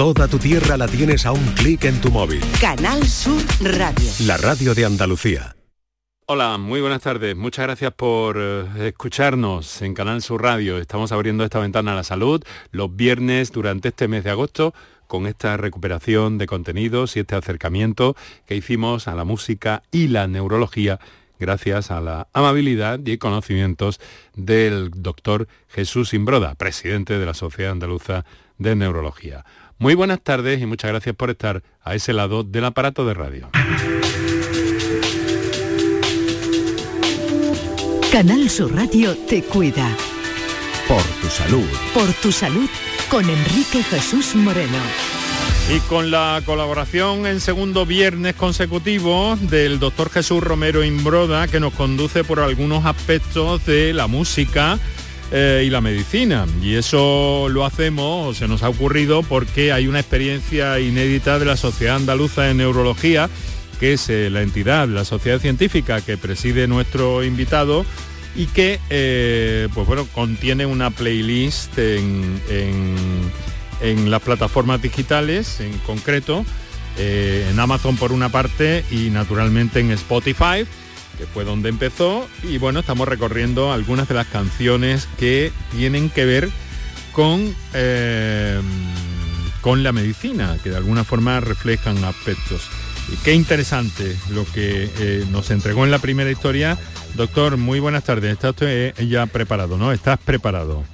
Toda tu tierra la tienes a un clic en tu móvil. Canal Sur Radio. La radio de Andalucía. Hola, muy buenas tardes. Muchas gracias por eh, escucharnos en Canal Sur Radio. Estamos abriendo esta ventana a la salud los viernes durante este mes de agosto con esta recuperación de contenidos y este acercamiento que hicimos a la música y la neurología gracias a la amabilidad y conocimientos del doctor Jesús Imbroda, presidente de la Sociedad Andaluza de Neurología. Muy buenas tardes y muchas gracias por estar a ese lado del aparato de radio. Canal Sur Radio te cuida. Por tu salud. Por tu salud con Enrique Jesús Moreno. Y con la colaboración en segundo viernes consecutivo del doctor Jesús Romero Imbroda, que nos conduce por algunos aspectos de la música eh, y la medicina. Y eso lo hacemos, o se nos ha ocurrido, porque hay una experiencia inédita de la Sociedad Andaluza de Neurología, que es eh, la entidad, la sociedad científica que preside nuestro invitado y que eh, pues bueno, contiene una playlist en, en, las plataformas digitales, en concreto, en Amazon por una parte y naturalmente en Spotify, que fue donde empezó. Y bueno, estamos recorriendo algunas de las canciones que tienen que ver con, eh, con la medicina, que de alguna forma reflejan aspectos. Y qué interesante lo que nos entregó en la primera historia Doctor, muy buenas tardes. ¿Está usted ya preparado, no? ¿Estás preparado?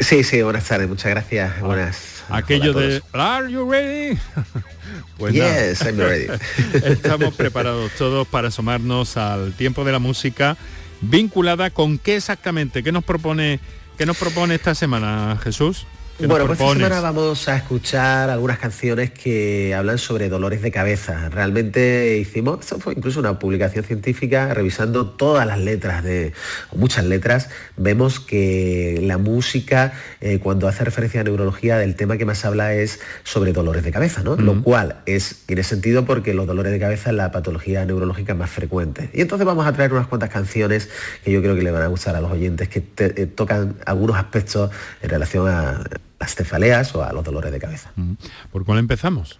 Sí, sí, buenas tardes, muchas gracias. Ah, buenas. Aquello de ¿Are you ready? pues yes, I'm ready. Estamos preparados todos para asomarnos al tiempo de la música vinculada con qué exactamente, qué nos propone, qué nos propone esta semana, Jesús. Bueno, pues esta semana vamos a escuchar algunas canciones que hablan sobre dolores de cabeza. Realmente hicimos, esto fue incluso una publicación científica, revisando todas las letras de, o muchas letras, vemos que la música, eh, cuando hace referencia a neurología, del tema que más habla es sobre dolores de cabeza, ¿no? Lo cual es, tiene sentido porque los dolores de cabeza es la patología neurológica más frecuente. Y entonces vamos a traer unas cuantas canciones que yo creo que le van a gustar a los oyentes, que eh, tocan algunos aspectos en relación a las cefaleas o a los dolores de cabeza. ¿Por cuál empezamos?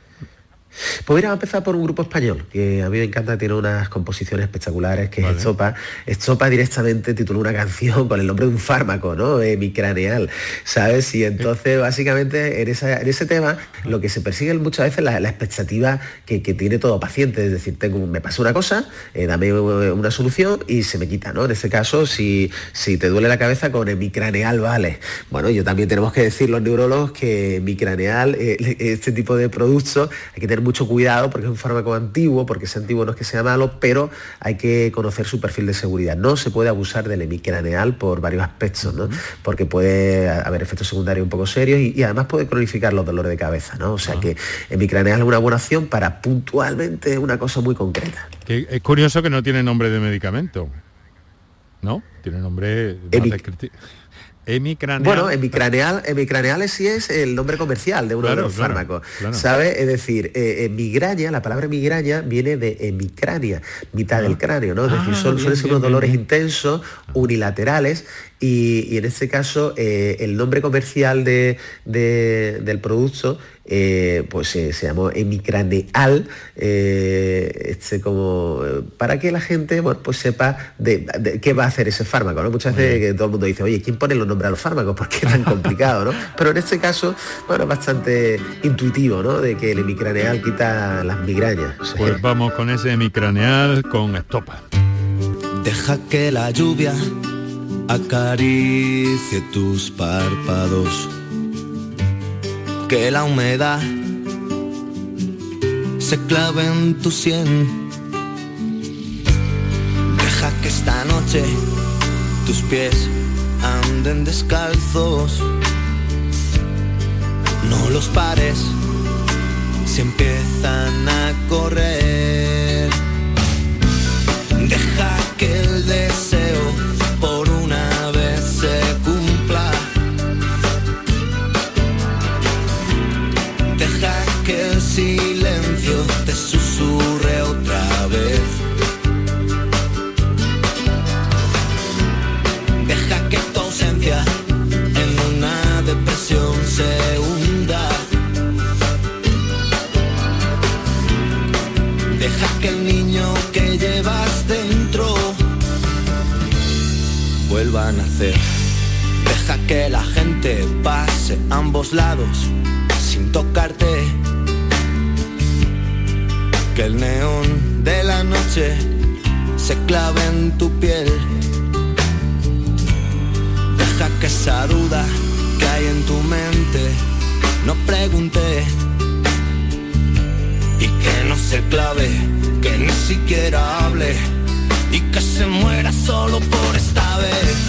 Pues mira, a empezar por un grupo español, que a mí me encanta, tiene unas composiciones espectaculares, que es Estopa. Estopa directamente tituló una canción con el nombre de un fármaco, ¿no? Hemicraneal, ¿sabes? Y entonces, básicamente, en, ese tema, lo que se persigue muchas veces la, la expectativa que, tiene todo paciente, es decir, tengo, me pasa una cosa, eh, dame una solución y se me quita, ¿no? En este caso, si, si te duele la cabeza con hemicraneal, vale. Bueno, yo también tenemos que decir los neurólogos que hemicraneal, eh, este tipo de productos, hay que tener mucho cuidado porque es un fármaco antiguo, porque es antiguo no es que sea malo, pero hay que conocer su perfil de seguridad. No se puede abusar del hemicraneal por varios aspectos, ¿no? porque puede haber efectos secundarios un poco serios y, además puede cronificar los dolores de cabeza. ¿no? O sea que hemicraneal es una buena opción para puntualmente una cosa muy concreta. es curioso que no tiene nombre de medicamento. ¿No? Tiene nombre... Hemicraneal. Bueno, hemicraneal, hemicraneal sí es el nombre comercial de uno de los fármacos. ¿Sabe? Es decir, eh, migraña, la palabra migraña viene de hemicrania, mitad del ah. cráneo, ¿no? Es decir, ah, son, suelen ser unos dolores intensos, unilaterales, y, en este caso eh, el nombre comercial de, del producto eh, pues se llamó emicraneal, este, como, para que la gente pues sepa de, qué va a hacer ese fármaco. ¿no? Muchas veces que todo el mundo dice, oye, ¿quién pone los nombres a los fármacos? ¿Por qué es tan complicado? ¿no? Pero en este caso, bueno, es bastante intuitivo, ¿no? De que el emicraneal quita las migrañas. pues vamos con ese emicraneal con estopa. Deja que la lluvia acaricie tus párpados, que la humedad se clave en tu sien. Deja que esta noche tus pies anden descalzos, no los pares si empiezan a correr. Deja que el deseo a. Deja que la gente pase ambos lados sin tocarte. Que el neón de la noche se clave en tu piel. Deja que esa duda que hay en tu mente no pregunte y que no se clave, que ni siquiera hable y que se muera solo por esta vez.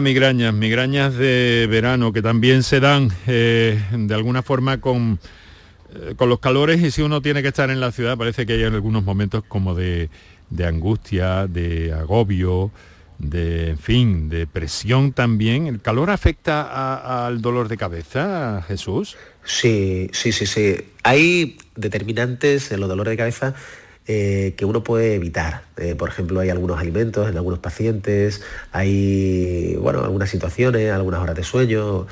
Migrañas, migrañas de verano que también se dan eh, de alguna forma con, eh, con los calores y si uno tiene que estar en la ciudad parece que hay algunos momentos como de, de angustia, de agobio, de, en fin, de presión también. ¿El calor afecta al dolor de cabeza, Jesús? Sí, sí, sí, sí. Hay determinantes en los dolores de cabeza eh, que uno puede evitar. Eh, por ejemplo, hay algunos alimentos en algunos pacientes, hay, bueno, algunas situaciones, algunas horas de sueño,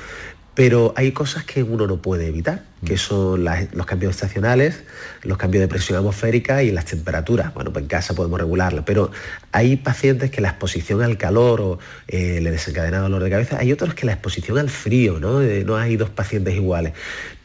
pero hay cosas que uno no puede evitar, que son las- los cambios estacionales, los cambios de presión atmosférica y las temperaturas. Bueno, pues en casa podemos regularlo, pero hay pacientes que la exposición al calor o, eh, le desencadena dolor de cabeza, hay otros que la exposición al frío, ¿no? Eh, no hay dos pacientes iguales.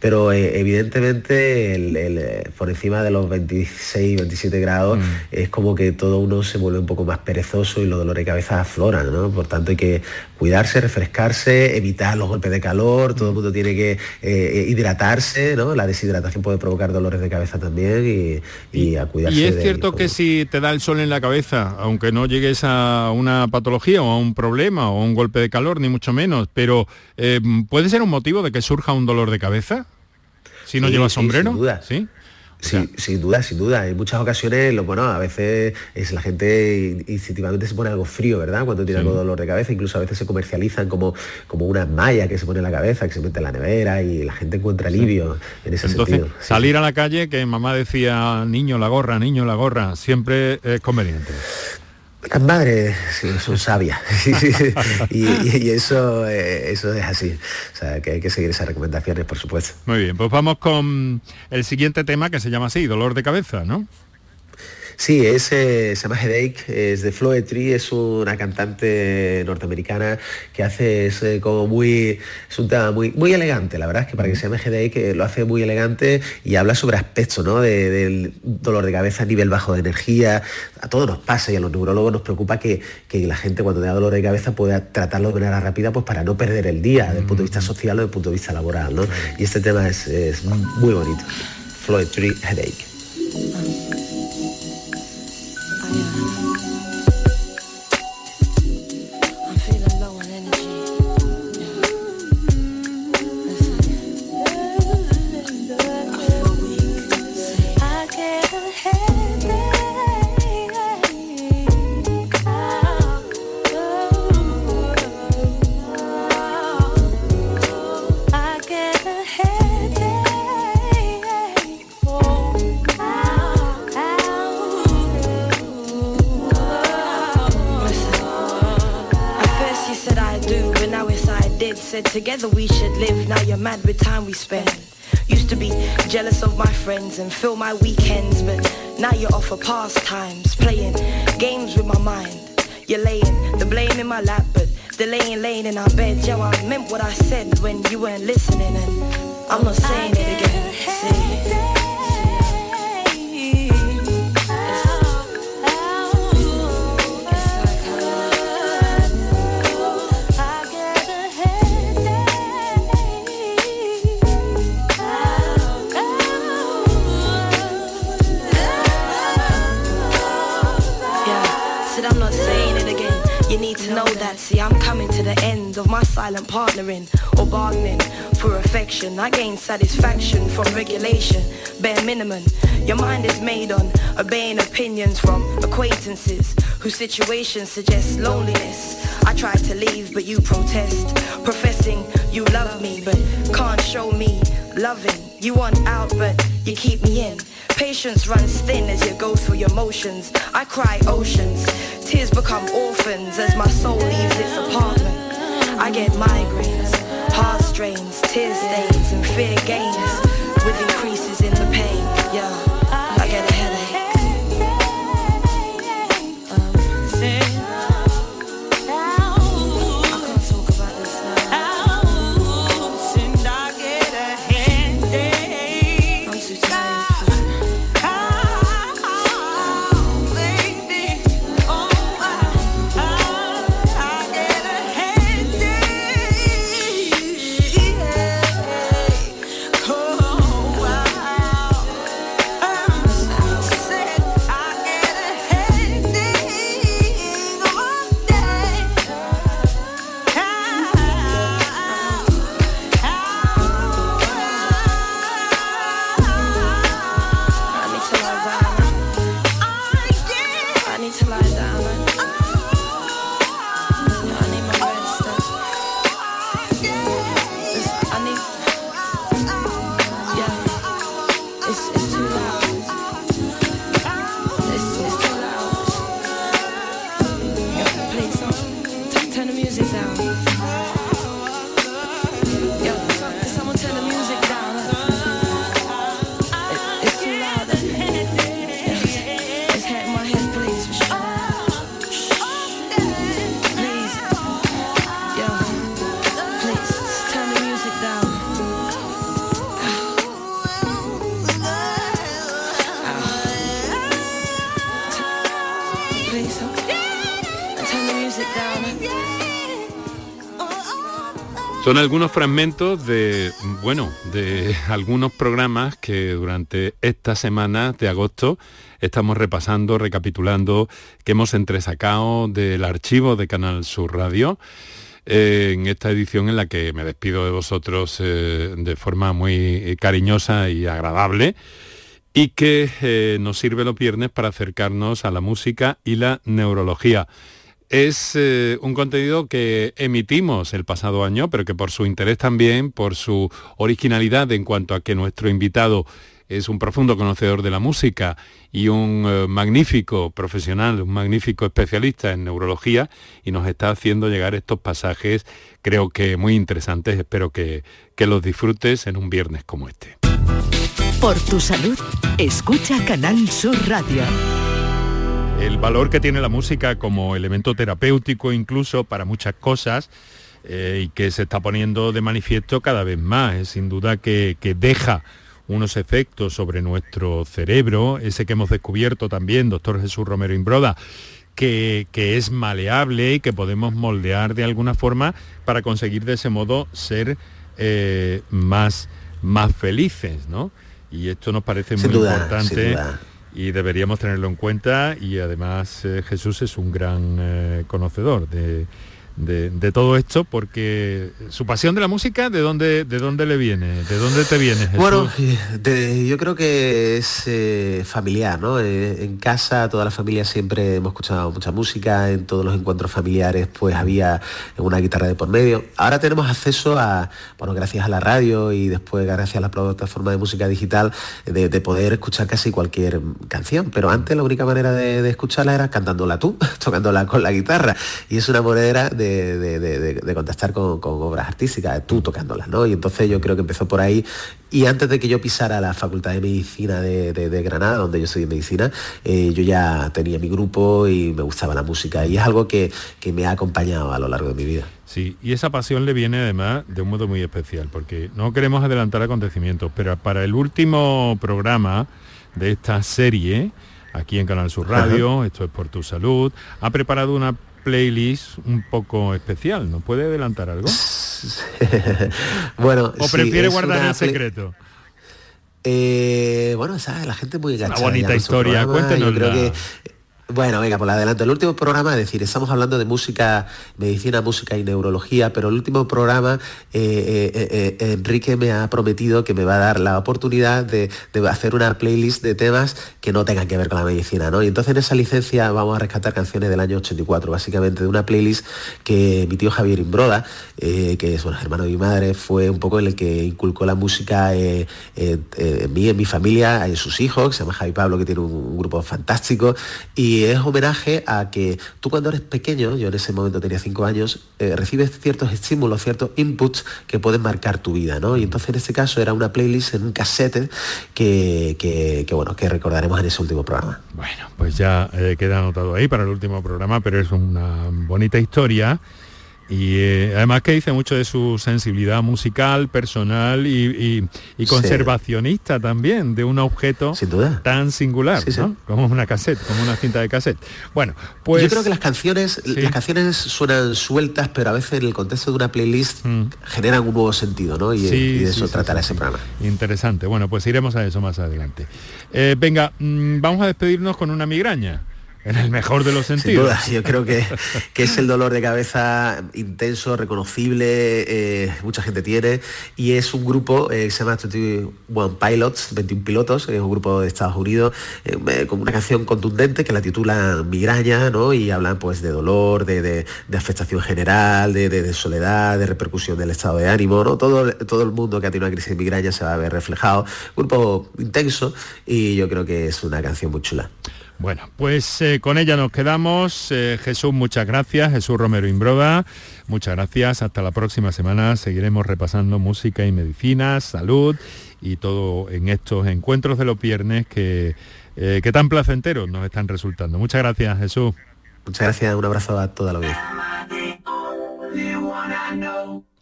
Pero eh, evidentemente el- el, eh, por encima de los 26, 27 grados es como que todo uno se vuelve un poco más perezoso y los dolores de cabeza afloran, ¿no? Por tanto hay que cuidarse, refrescarse, evitar los golpes de calor, todo el mundo tiene que eh, hidratarse, ¿no? La deshidratación puede provocar dolores de cabeza también y, y a cuidarse. Y es cierto que si te da el sol en la cabeza, aunque no llegues a una patología o a un problema o a un golpe de calor, ni mucho menos, pero eh, ¿puede ser un motivo de que surja un dolor de cabeza? Si no Sí, llevas sí, sombrero. sin duda. ¿Sí? Sí, sin duda, sin duda. En muchas ocasiones, lo bueno, a veces es la gente instintivamente se pone algo frío, ¿verdad? Cuando tiene algo dolor de cabeza, incluso a veces se comercializan como, como una malla que se pone en la cabeza, que se mete en la nevera y la gente encuentra alivio en ese Entonces, sentido. Sí, salir a la calle, que mamá decía, niño la gorra, niño la gorra, siempre es conveniente. Las madres son sabias y eso, eh, eso es así. O sea, que hay que seguir esas recomendaciones, por supuesto. Muy bien, pues vamos con el siguiente tema que se llama así, dolor de cabeza, ¿no? Sí, es, se llama Headache, es de Floetry, es una cantante norteamericana que hace es, como muy, es un tema muy, muy elegante, la verdad es que para que se llame Headache lo hace muy elegante y habla sobre aspectos ¿no? del dolor de cabeza a nivel bajo de energía. A todos nos pasa y a los neurólogos nos preocupa que, la gente cuando tenga dolor de cabeza pueda tratarlo de manera rápida pues para no perder el día desde el punto de vista social o desde el punto de vista laboral. ¿no? Y este tema es, es muy bonito. Floetry Headache. Fill my weekends, but now you're off for pastimes, satisfaction from regulation, bare minimum. Your mind is made on obeying opinions from acquaintances whose situation suggests loneliness. I try to leave, but you protest, professing you love me, but can't show me loving. You want out, but you keep me in. Patience runs thin as you go through your motions. I cry oceans. Tears become orphans as my soul leaves its apartment. I get migraines, strains, tear stains, and fear gains with increases in the pain. Son algunos fragmentos de, bueno, de algunos programas que durante esta semana de agosto estamos repasando, recapitulando, que hemos entresacado del archivo de Canal Sur Radio eh, en esta edición en la que me despido de vosotros eh, de forma muy cariñosa y agradable y que eh, nos sirve los viernes para acercarnos a la música y la neurología es eh, un contenido que emitimos el pasado año, pero que por su interés también, por su originalidad en cuanto a que nuestro invitado es un profundo conocedor de la música y un eh, magnífico profesional, un magnífico especialista en neurología y nos está haciendo llegar estos pasajes creo que muy interesantes. Espero que, que los disfrutes en un viernes como este. Por tu salud, escucha Canal Sur Radio. El valor que tiene la música como elemento terapéutico incluso para muchas cosas eh, y que se está poniendo de manifiesto cada vez más. Es sin duda que, deja unos efectos sobre nuestro cerebro, ese que hemos descubierto también, doctor Jesús Romero Imbroda, que, es maleable y que podemos moldear de alguna forma para conseguir de ese modo ser eh, más, más felices, ¿no? Y esto nos parece muy importante y deberíamos tenerlo en cuenta y además eh, Jesús es un gran conocedor de, de, todo esto, porque su pasión de la música, ¿de dónde, de dónde le viene? ¿De dónde te viene? Bueno, yo creo que es eh, familiar, ¿no? Eh, en casa toda la familia siempre hemos escuchado mucha música, en todos los encuentros familiares pues había una guitarra de por medio. Ahora tenemos acceso a, bueno, gracias a la radio y después gracias a la plataforma de música digital, de, poder escuchar casi cualquier canción, pero antes la única manera de, escucharla era cantándola tú, tocándola con la guitarra, y es una moneda de de, contestar con, obras artísticas, tú tocándolas, ¿no? Y entonces yo creo que empezó por ahí. Y antes de que yo pisara la Facultad de Medicina de, Granada, donde yo soy de medicina, eh, yo ya tenía mi grupo y me gustaba la música. Y es algo que, me ha acompañado a lo largo de mi vida. Sí, y esa pasión le viene además de un modo muy especial, porque no queremos adelantar acontecimientos, pero para el último programa de esta serie, aquí en Canal Sur Radio, esto es por tu salud, ha preparado una playlist un poco especial. ¿No puede adelantar algo? bueno, ¿O prefiere guardar el secreto? Eh, bueno, la gente muy Una bonita historia, cuéntenos. Bueno, venga, por adelante. El último programa, es decir, estamos hablando de música, medicina, música y neurología, pero el último programa, eh, eh, eh, Enrique me ha prometido que me va a dar la oportunidad de, hacer una playlist de temas que no tengan que ver con la medicina, ¿no? Y entonces en esa licencia vamos a rescatar canciones del año 84, básicamente de una playlist que mi tío Javier Imbroda, que es un hermano de mi madre, fue un poco el que inculcó la música en mí, en mi familia, en sus hijos, que se llama Javi Pablo, que tiene un, un grupo fantástico, y y es homenaje a que tú cuando eres pequeño, yo en ese momento tenía cinco años, eh, recibes ciertos estímulos, ciertos inputs que pueden marcar tu vida, ¿no? Y entonces en este caso era una playlist en un cassette que, bueno, que recordaremos en ese último programa. Bueno, pues ya eh, queda anotado ahí para el último programa, pero es una bonita historia y eh, además que dice mucho de su sensibilidad musical, personal y, conservacionista también, de un objeto tan singular, como una cassette, como una cinta de cassette. Bueno, pues... Yo creo que las canciones, las canciones suenan sueltas, pero a veces en el contexto de una playlist mm. generan un nuevo sentido, ¿no? Y, de eso tratará ese programa. Interesante. Bueno, pues iremos a eso más adelante. Eh, venga, mm, vamos a despedirnos con una migraña. En el mejor de los sentidos. yo creo que, que, es el dolor de cabeza intenso, reconocible, eh, mucha gente tiene, y es un grupo eh, que se llama 21 Pilots, 21 pilotos, es un grupo de Estados Unidos, eh, con una canción contundente que la titula Migraña, ¿no? Y hablan pues de dolor, de, afectación general, de, soledad, de repercusión del estado de ánimo, ¿no? Todo, todo el mundo que ha tenido una crisis de migraña se va a ver reflejado. grupo intenso y yo creo que es una canción muy chula. Bueno, pues eh, con ella nos quedamos. Eh, Jesús, muchas gracias. Jesús Romero Imbroda, muchas gracias. Hasta la próxima semana. Seguiremos repasando música y medicina, salud y todo en estos encuentros de los viernes que, eh, que tan placenteros nos están resultando. Muchas gracias, Jesús. Muchas gracias. Un abrazo a toda la vida.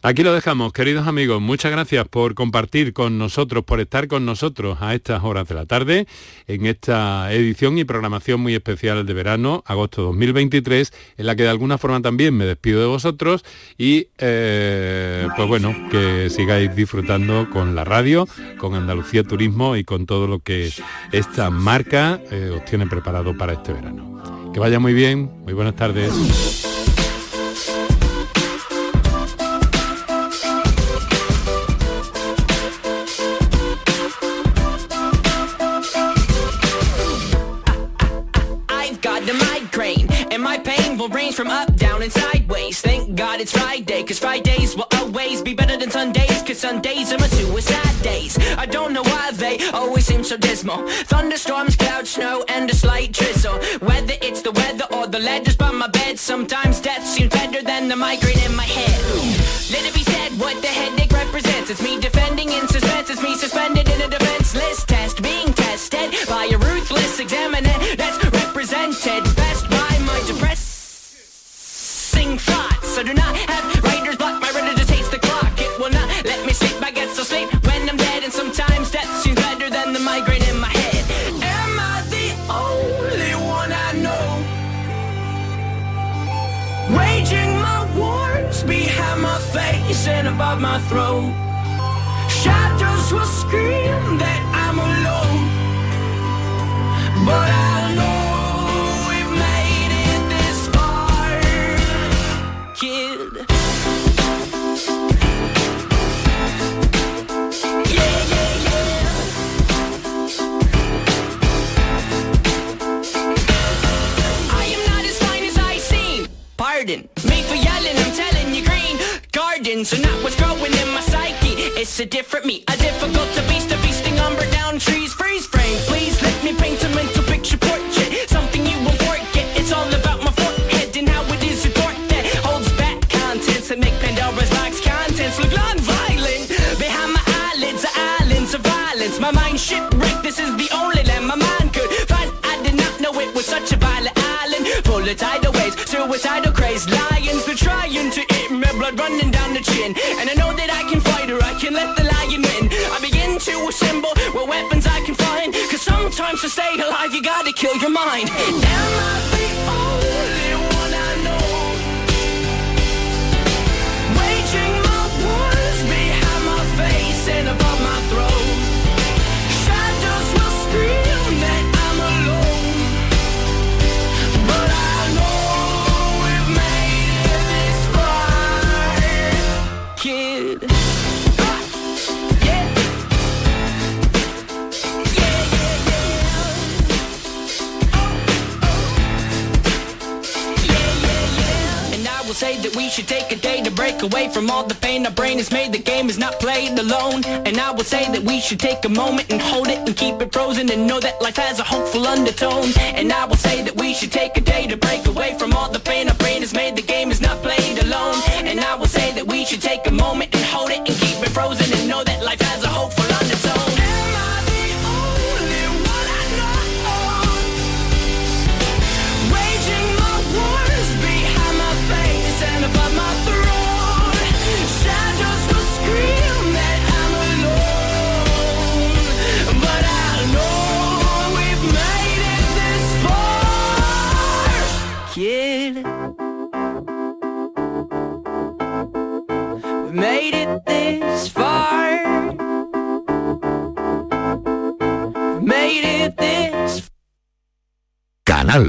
Aquí lo dejamos, queridos amigos. Muchas gracias por compartir con nosotros, por estar con nosotros a estas horas de la tarde en esta edición y programación muy especial de verano, agosto 2023, en la que de alguna forma también me despido de vosotros y eh, pues bueno, que sigáis disfrutando con la radio, con Andalucía Turismo y con todo lo que esta marca eh, os tiene preparado para este verano. Que vaya muy bien, muy buenas tardes. From up, down, and sideways. Thank God it's Friday, cause Fridays will always be better than Sundays, cause Sundays are my suicide days. I don't know why they always seem so dismal. Thunderstorms, clouds, snow, and a slight drizzle. Whether it's the weather or the letters by my bed, sometimes death seems better than the migraine in my head. Let it be said what the headache represents. It's me defending in suspense, it's me suspended in a defenseless test, being tested by a and above my throat. Shadows will scream that I'm alone. But I It's a different me, a difficult to beast, a feasting umber down trees, freeze frame. Please let me paint a mental picture portrait, something you won't forget. It's all about my forehead and how it is a thought that holds back contents and make Pandora's box contents look non-violent. Behind my eyelids are islands of violence. My mind shipwrecked. This is the only land my mind could find. I did not know it was such a violent island full of tidal waves, suicidal crazed lions. They're trying to eat me, blood running down the chin. And I know kill your mind. Away from all the pain our brain has made. The game is not played alone. And I will say that we should take a moment and hold it and keep it frozen and know that life has a hopeful undertone. And I will say that we should take a day to break away from all the pain our brain has made. The game is not played alone. And I will say that we should take a moment and hold it and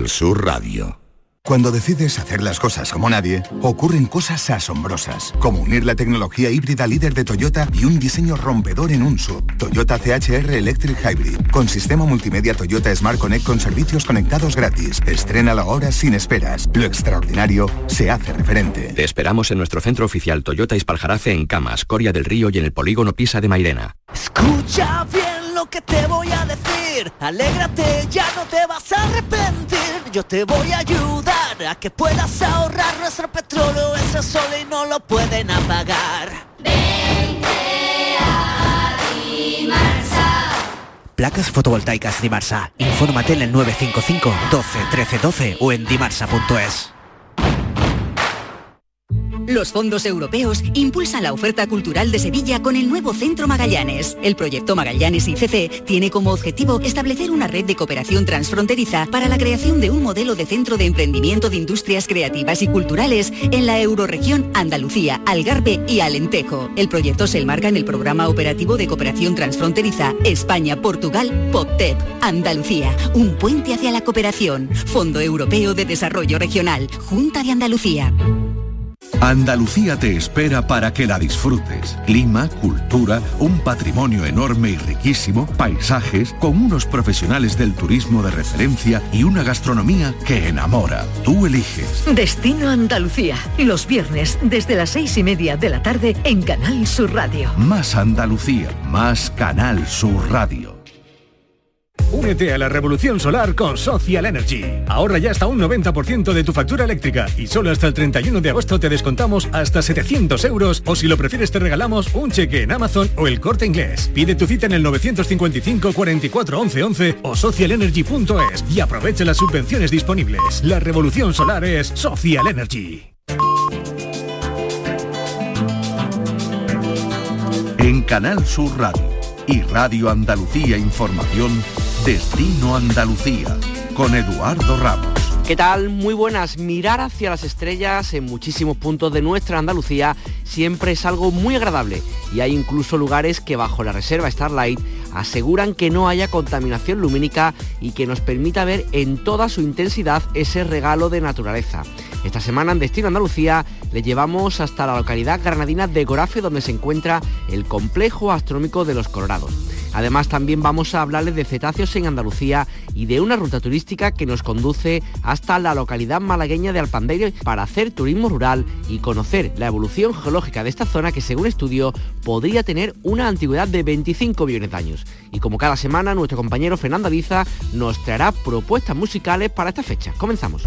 Canal Sur Radio. Cuando decides hacer las cosas como nadie, ocurren cosas asombrosas, como unir la tecnología híbrida líder de Toyota y un diseño rompedor en un sub. Toyota CHR Electric Hybrid, con sistema multimedia Toyota Smart Connect con servicios conectados gratis. Estrena la hora sin esperas. Lo extraordinario se hace referente. Te esperamos en nuestro centro oficial Toyota Ispaljarafe en Camas, Coria del Río y en el polígono Pisa de Mairena. Escucha bien lo que te voy a decir. Alégrate, ya no te vas a arrepentir. Yo te voy a ayudar a que puedas ahorrar nuestro petróleo. Ese sol y no lo pueden apagar. Placas fotovoltaicas Dimarsa. Infórmate en el 955 12 13 12 o en dimarsa.es. Los fondos europeos impulsan la oferta cultural de Sevilla con el nuevo Centro Magallanes. El proyecto Magallanes ICC tiene como objetivo establecer una red de cooperación transfronteriza para la creación de un modelo de centro de emprendimiento de industrias creativas y culturales en la euroregión Andalucía, Algarve y Alentejo. El proyecto se enmarca en el programa operativo de cooperación transfronteriza España-Portugal POPTEP Andalucía, un puente hacia la cooperación. Fondo Europeo de Desarrollo Regional, Junta de Andalucía. Andalucía te espera para que la disfrutes. Clima, cultura, un patrimonio enorme y riquísimo, paisajes, con unos profesionales del turismo de referencia y una gastronomía que enamora. Tú eliges. Destino Andalucía, los viernes desde las seis y media de la tarde en Canal Sur Radio. Más Andalucía, más Canal Sur Radio. Únete a la revolución solar con Social Energy. Ahorra ya hasta un 90% de tu factura eléctrica y solo hasta el 31 de agosto te descontamos hasta 700 euros o si lo prefieres te regalamos un cheque en Amazon o el corte inglés. Pide tu cita en el 955 44 11 11 o socialenergy.es y aprovecha las subvenciones disponibles. La revolución solar es Social Energy. En Canal Sur Radio y Radio Andalucía Información Destino Andalucía, con Eduardo Ramos. ¿Qué tal? Muy buenas. Mirar hacia las estrellas en muchísimos puntos de nuestra Andalucía siempre es algo muy agradable y hay incluso lugares que bajo la reserva Starlight aseguran que no haya contaminación lumínica y que nos permita ver en toda su intensidad ese regalo de naturaleza. Esta semana en Destino Andalucía le llevamos hasta la localidad granadina de Gorafe donde se encuentra el complejo astronómico de los Colorados. Además también vamos a hablarles de cetáceos en Andalucía y de una ruta turística que nos conduce hasta la localidad malagueña de Alpandeiro para hacer turismo rural y conocer la evolución geológica de esta zona que según estudio podría tener una antigüedad de 25 millones de años. Y como cada semana nuestro compañero Fernando Aliza nos traerá propuestas musicales para esta fecha. Comenzamos.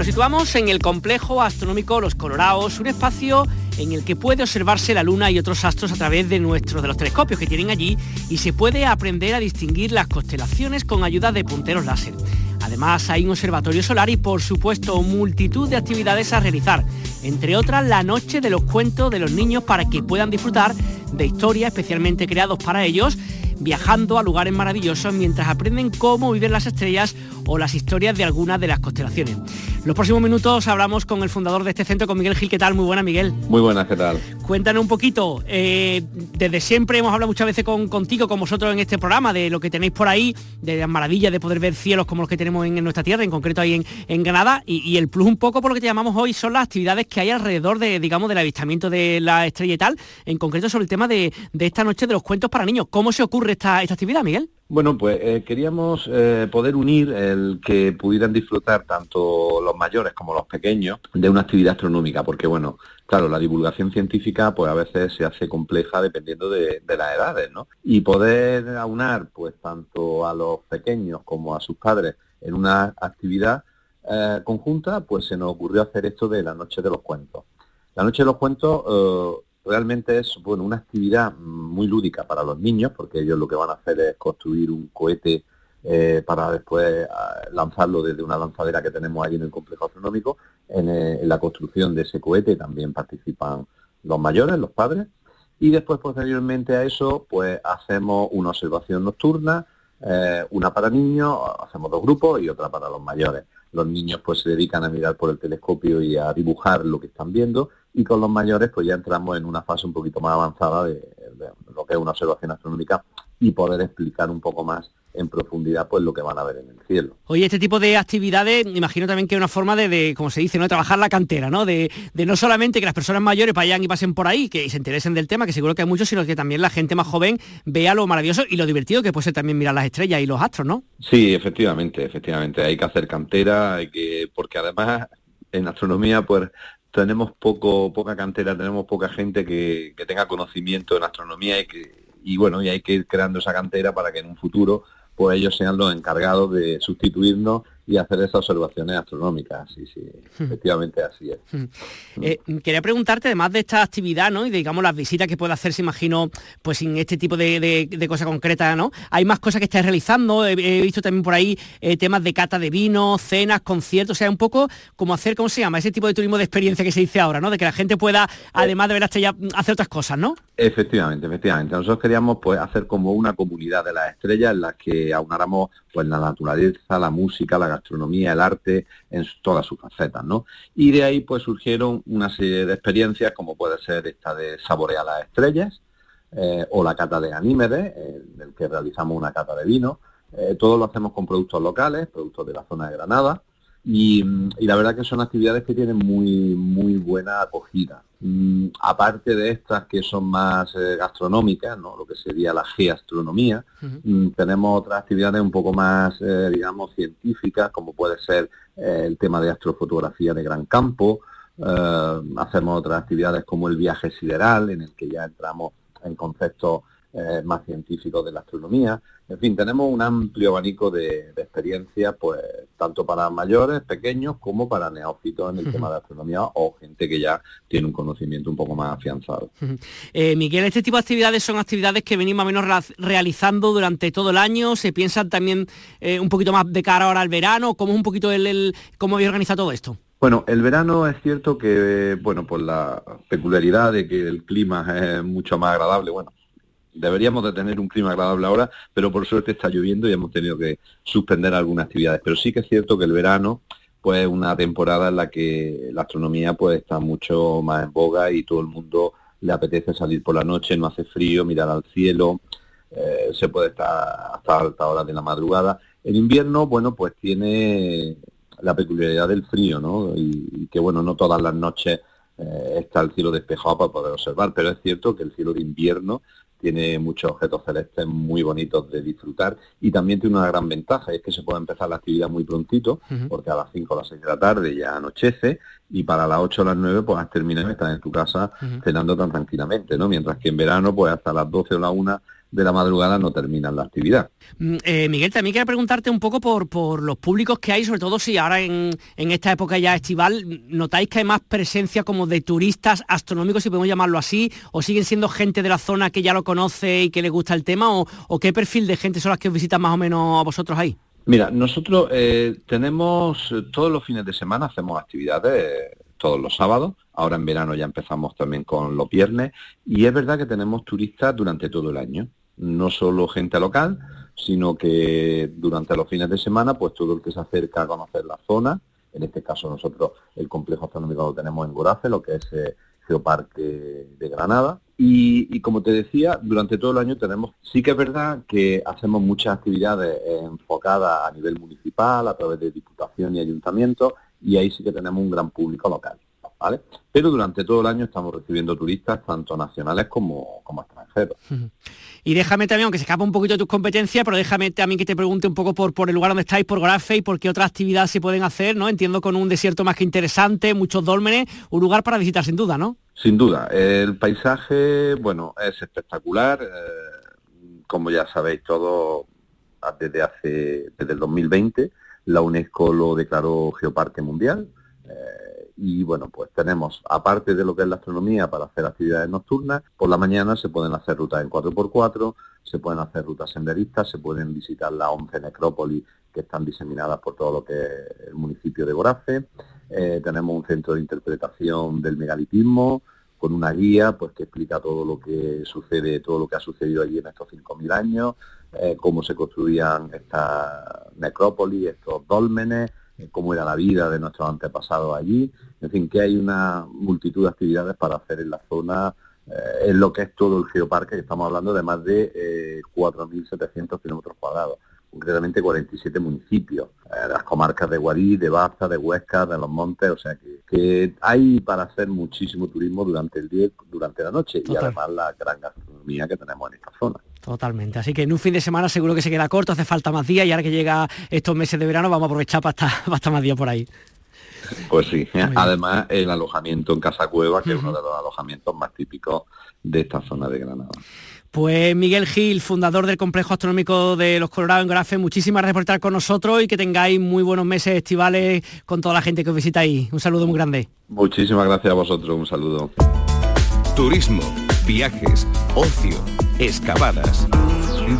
Nos situamos en el complejo astronómico Los Colorados, un espacio en el que puede observarse la Luna y otros astros a través de nuestros de los telescopios que tienen allí y se puede aprender a distinguir las constelaciones con ayuda de punteros láser. Además hay un observatorio solar y por supuesto multitud de actividades a realizar, entre otras la noche de los cuentos de los niños para que puedan disfrutar de historias especialmente creados para ellos viajando a lugares maravillosos mientras aprenden cómo viven las estrellas o las historias de algunas de las constelaciones. Los próximos minutos hablamos con el fundador de este centro, con Miguel Gil. ¿Qué tal? Muy buena, Miguel. Muy buenas, ¿qué tal? Cuéntanos un poquito. eh, desde siempre hemos hablado muchas veces con, contigo, con vosotros en este programa, de lo que tenéis por ahí, de las maravillas de poder ver cielos como los que tenemos en, en nuestra tierra, en concreto ahí en, en Granada. Y, y el plus un poco por lo que te llamamos hoy son las actividades que hay alrededor de, digamos, del avistamiento de la estrella y tal, en concreto sobre el tema de, de esta noche de los cuentos para niños. ¿Cómo se ocurre esta, esta actividad, Miguel? Bueno, pues eh, queríamos eh, poder unir el que pudieran disfrutar tanto los mayores como los pequeños de una actividad astronómica, porque bueno, claro, la divulgación científica pues a veces se hace compleja dependiendo de, las edades, ¿no? Y poder aunar pues tanto a los pequeños como a sus padres en una actividad eh, conjunta, pues se nos ocurrió hacer esto de la Noche de los Cuentos. La Noche de los Cuentos eh, realmente es bueno una actividad muy lúdica para los niños, porque ellos lo que van a hacer es construir un cohete eh, para después ah, lanzarlo desde una lanzadera que tenemos allí en el complejo astronómico. En, eh, en la construcción de ese cohete también participan los mayores, los padres. Y después, posteriormente a eso, pues hacemos una observación nocturna, eh, una para niños, hacemos dos grupos y otra para los mayores. Los niños pues se dedican a mirar por el telescopio y a dibujar lo que están viendo y con los mayores pues ya entramos en una fase un poquito más avanzada de, de lo que es una observación astronómica y poder explicar un poco más en profundidad pues lo que van a ver en el cielo. Oye, este tipo de actividades, imagino también que es una forma de, de, como se dice, ¿no? de trabajar la cantera, ¿no? De, de, no solamente que las personas mayores vayan y pasen por ahí, que se interesen del tema, que seguro que hay muchos, sino que también la gente más joven vea lo maravilloso y lo divertido que puede ser también mirar las estrellas y los astros, ¿no? Sí, efectivamente, efectivamente. Hay que hacer cantera, hay que, porque además en astronomía, pues tenemos poco, poca cantera, tenemos poca gente que, que tenga conocimiento en astronomía y que, y bueno, y hay que ir creando esa cantera para que en un futuro pues ellos sean los encargados de sustituirnos y hacer esas observaciones astronómicas. Sí, sí, efectivamente así es. Eh, quería preguntarte, además de esta actividad, ¿no? Y digamos las visitas que puede hacerse, imagino, pues sin este tipo de, de, de cosas concretas, ¿no? Hay más cosas que estáis realizando. He, he visto también por ahí eh, temas de cata de vino, cenas, conciertos, o sea, un poco como hacer, ¿cómo se llama? Ese tipo de turismo de experiencia que se dice ahora, ¿no? De que la gente pueda, además de ver la estrella, hacer otras cosas, ¿no? Efectivamente, efectivamente. Nosotros queríamos pues hacer como una comunidad de las estrellas en las que aunáramos pues la naturaleza, la música, la gastronomía, el arte en todas sus facetas, ¿no? Y de ahí pues surgieron una serie de experiencias como puede ser esta de saborear las estrellas eh, o la cata de Anímedes, eh, en el que realizamos una cata de vino. Eh, todo lo hacemos con productos locales, productos de la zona de Granada. Y, y, la verdad que son actividades que tienen muy muy buena acogida. Mm, aparte de estas que son más eh, gastronómicas, ¿no? lo que sería la geastronomía, uh -huh. mm, tenemos otras actividades un poco más, eh, digamos, científicas, como puede ser eh, el tema de astrofotografía de gran campo. Eh, hacemos otras actividades como el viaje sideral, en el que ya entramos en conceptos eh, más científicos de la astronomía. En fin, tenemos un amplio abanico de, de experiencias pues, tanto para mayores, pequeños, como para neófitos en el tema de astronomía o gente que ya tiene un conocimiento un poco más afianzado. Eh, Miguel, este tipo de actividades son actividades que venimos a menos realizando durante todo el año. ¿Se piensan también eh, un poquito más de cara ahora al verano? ¿Cómo es un poquito el, cómo habéis organizado todo esto? Bueno, el verano es cierto que, bueno, por la peculiaridad de que el clima es mucho más agradable, bueno, deberíamos de tener un clima agradable ahora, pero por suerte está lloviendo y hemos tenido que suspender algunas actividades. Pero sí que es cierto que el verano pues es una temporada en la que la astronomía pues está mucho más en boga y todo el mundo le apetece salir por la noche, no hace frío, mirar al cielo, eh, se puede estar hasta alta hora de la madrugada. El invierno, bueno, pues tiene la peculiaridad del frío, ¿no? Y, que, bueno, no todas las noches eh, está el cielo despejado para poder observar, pero es cierto que el cielo de invierno tiene muchos objetos celestes muy bonitos de disfrutar y también tiene una gran ventaja, es que se puede empezar la actividad muy prontito, porque a las 5 o las 6 de la tarde ya anochece y para las 8 o las 9 pues has terminado y estás en tu casa cenando tan tranquilamente, ¿no? Mientras que en verano pues hasta las 12 o la 1 de la madrugada no terminan la actividad. Mm, eh, Miguel, también quiero preguntarte un poco por, por los públicos que hay, sobre todo si ahora en, esta época ya estival, ¿notáis que hay más presencia como de turistas astronómicos, si podemos llamarlo así, o siguen siendo gente de la zona que ya lo conoce y que le gusta el tema, o, qué perfil de gente son las que os visitan más o menos a vosotros ahí? Mira, nosotros eh, tenemos eh, todos los fines de semana, hacemos actividades todos los sábados, ahora en verano ya empezamos también con los viernes, y es verdad que tenemos turistas durante todo el año no solo gente local, sino que durante los fines de semana, pues todo el que se acerca a conocer la zona, en este caso nosotros el complejo astronómico lo tenemos en Gorace, lo que es eh, Geoparque de Granada. Y, como te decía, durante todo el año tenemos, sí que es verdad que hacemos muchas actividades enfocadas a nivel municipal, a través de diputación y ayuntamiento, y ahí sí que tenemos un gran público local. ¿Vale? Pero durante todo el año estamos recibiendo turistas, tanto nacionales como, como extranjeros. Y déjame también, aunque se escapa un poquito de tus competencias, pero déjame también que te pregunte un poco por, por el lugar donde estáis, por Grafe y por qué otras actividades se pueden hacer, ¿no? Entiendo con un desierto más que interesante, muchos dólmenes, un lugar para visitar sin duda, ¿no? Sin duda. El paisaje, bueno, es espectacular. Eh, como ya sabéis todos, desde hace, desde el 2020, la UNESCO lo declaró Geoparque Mundial. Eh, y bueno, pues tenemos, aparte de lo que es la astronomía para hacer actividades nocturnas, por la mañana se pueden hacer rutas en 4x4, se pueden hacer rutas senderistas, se pueden visitar las 11 necrópolis que están diseminadas por todo lo que es el municipio de Gorace. Eh, tenemos un centro de interpretación del megalitismo con una guía pues que explica todo lo que sucede, todo lo que ha sucedido allí en estos 5.000 años, eh, cómo se construían estas necrópolis, estos dólmenes, cómo era la vida de nuestros antepasados allí, en fin, que hay una multitud de actividades para hacer en la zona, eh, en lo que es todo el geoparque, que estamos hablando de más de eh, 4.700 kilómetros cuadrados, concretamente 47 municipios, eh, las comarcas de Guarí, de Baza, de Huesca, de Los Montes, o sea que, que hay para hacer muchísimo turismo durante el día, durante la noche, y además la gran gastronomía que tenemos en esta zona. Totalmente. Así que en un fin de semana seguro que se queda corto, hace falta más días y ahora que llega estos meses de verano vamos a aprovechar para estar, más días por ahí. Pues sí, además el alojamiento en Casa Cueva, que es uno de los alojamientos más típicos de esta zona de Granada. Pues Miguel Gil, fundador del Complejo Astronómico de los Colorados en Grafe, muchísimas gracias por estar con nosotros y que tengáis muy buenos meses estivales con toda la gente que os visita ahí. Un saludo muy grande. Muchísimas gracias a vosotros, un saludo. Turismo, viajes, ocio Excavadas.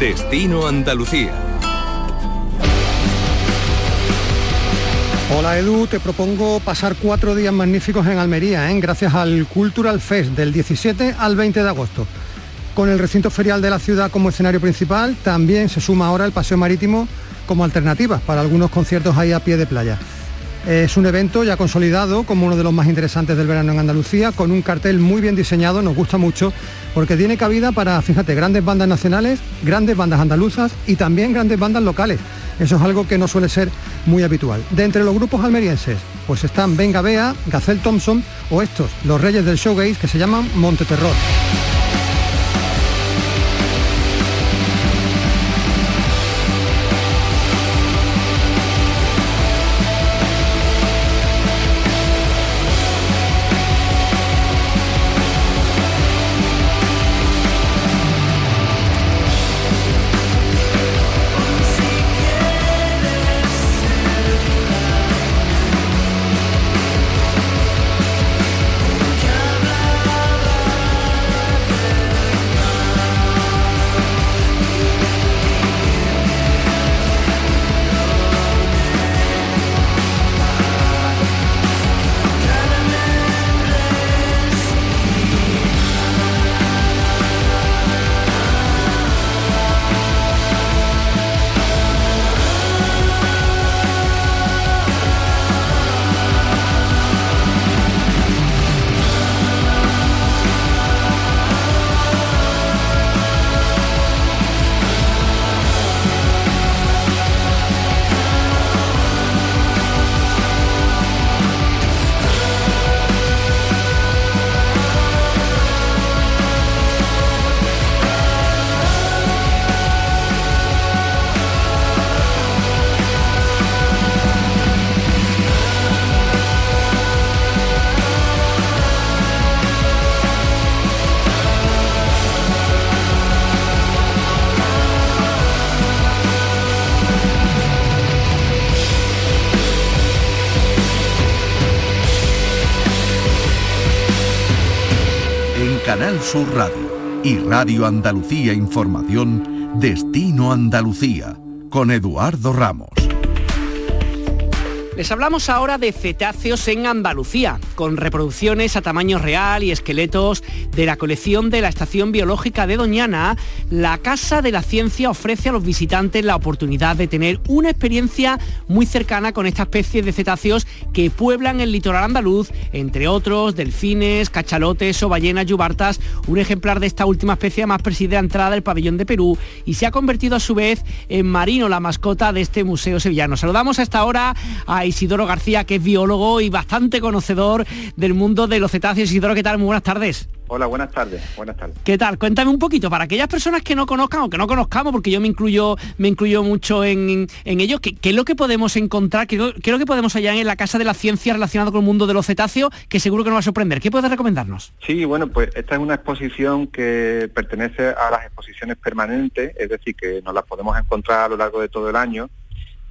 Destino Andalucía. Hola Edu, te propongo pasar cuatro días magníficos en Almería, ¿eh? gracias al Cultural Fest del 17 al 20 de agosto. Con el recinto ferial de la ciudad como escenario principal, también se suma ahora el paseo marítimo como alternativa para algunos conciertos ahí a pie de playa. Es un evento ya consolidado como uno de los más interesantes del verano en Andalucía, con un cartel muy bien diseñado, nos gusta mucho, porque tiene cabida para, fíjate, grandes bandas nacionales, grandes bandas andaluzas y también grandes bandas locales. Eso es algo que no suele ser muy habitual. De entre los grupos almerienses, pues están Venga Bea, Gacel Thompson o estos, los reyes del showgaze que se llaman Monte Canal Sur Radio y Radio Andalucía Información, Destino Andalucía, con Eduardo Ramos. Les hablamos ahora de cetáceos en Andalucía, con reproducciones a tamaño real y esqueletos de la colección de la Estación Biológica de Doñana. La Casa de la Ciencia ofrece a los visitantes la oportunidad de tener una experiencia muy cercana con esta especie de cetáceos que pueblan el litoral andaluz, entre otros delfines, cachalotes o ballenas yubartas. Un ejemplar de esta última especie más preside la entrada del pabellón de Perú y se ha convertido a su vez en marino, la mascota de este museo sevillano. Saludamos a esta hora a Isidoro García, que es biólogo y bastante conocedor del mundo de los cetáceos. Isidoro, ¿qué tal? Muy buenas tardes. Hola, buenas tardes. Buenas tardes. ¿Qué tal? Cuéntame un poquito, para aquellas personas que no conozcan o que no conozcamos, porque yo me incluyo, me incluyo mucho en, en ello, ¿qué, es lo que podemos encontrar? ¿Qué, es lo que podemos hallar en la Casa de la Ciencia relacionado con el mundo de los cetáceos, que seguro que nos va a sorprender? ¿Qué puedes recomendarnos? Sí, bueno, pues esta es una exposición que pertenece a las exposiciones permanentes, es decir, que nos las podemos encontrar a lo largo de todo el año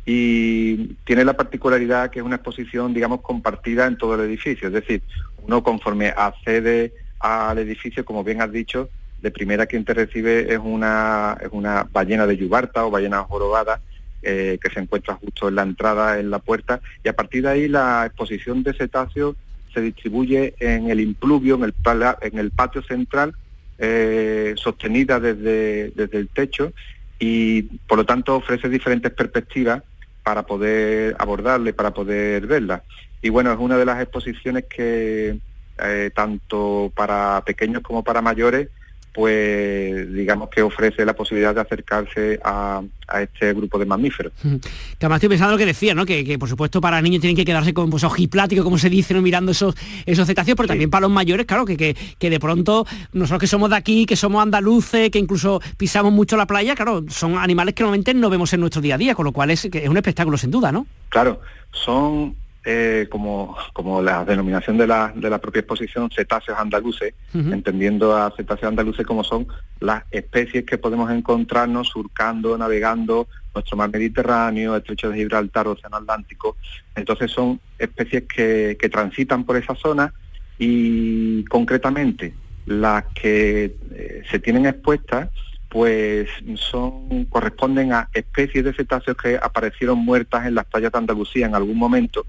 y tiene la particularidad que es una exposición, digamos, compartida en todo el edificio, es decir, uno conforme accede al edificio, como bien has dicho, de primera quien te recibe es una, es una ballena de yubarta o ballena jorobada eh, que se encuentra justo en la entrada, en la puerta, y a partir de ahí la exposición de cetáceos se distribuye en el impluvio, en el, patio central, eh, sostenida desde, desde el techo, y por lo tanto ofrece diferentes perspectivas para poder abordarle, para poder verla. Y bueno, es una de las exposiciones que eh, tanto para pequeños como para mayores pues digamos que ofrece la posibilidad de acercarse a, este grupo de mamíferos. Que además estoy pensando lo que decía, ¿no? Que, por supuesto para niños tienen que quedarse con pues, ojiplático, como se dice, ¿no? mirando esos, esos cetáceos, pero también para los mayores, claro, que, que, de pronto nosotros que somos de aquí, que somos andaluces, que incluso pisamos mucho la playa, claro, son animales que normalmente no vemos en nuestro día a día, con lo cual es, es un espectáculo sin duda, ¿no? Claro, son eh, como, como la denominación de la, de la propia exposición, cetáceos andaluces, entendiendo a cetáceos andaluces como son las especies que podemos encontrarnos surcando, navegando nuestro mar Mediterráneo, estrecho de Gibraltar, Océano Atlántico. Entonces son especies que, que transitan por esa zona y concretamente las que eh, se tienen expuestas pues son corresponden a especies de cetáceos que aparecieron muertas en las playas de Andalucía en algún momento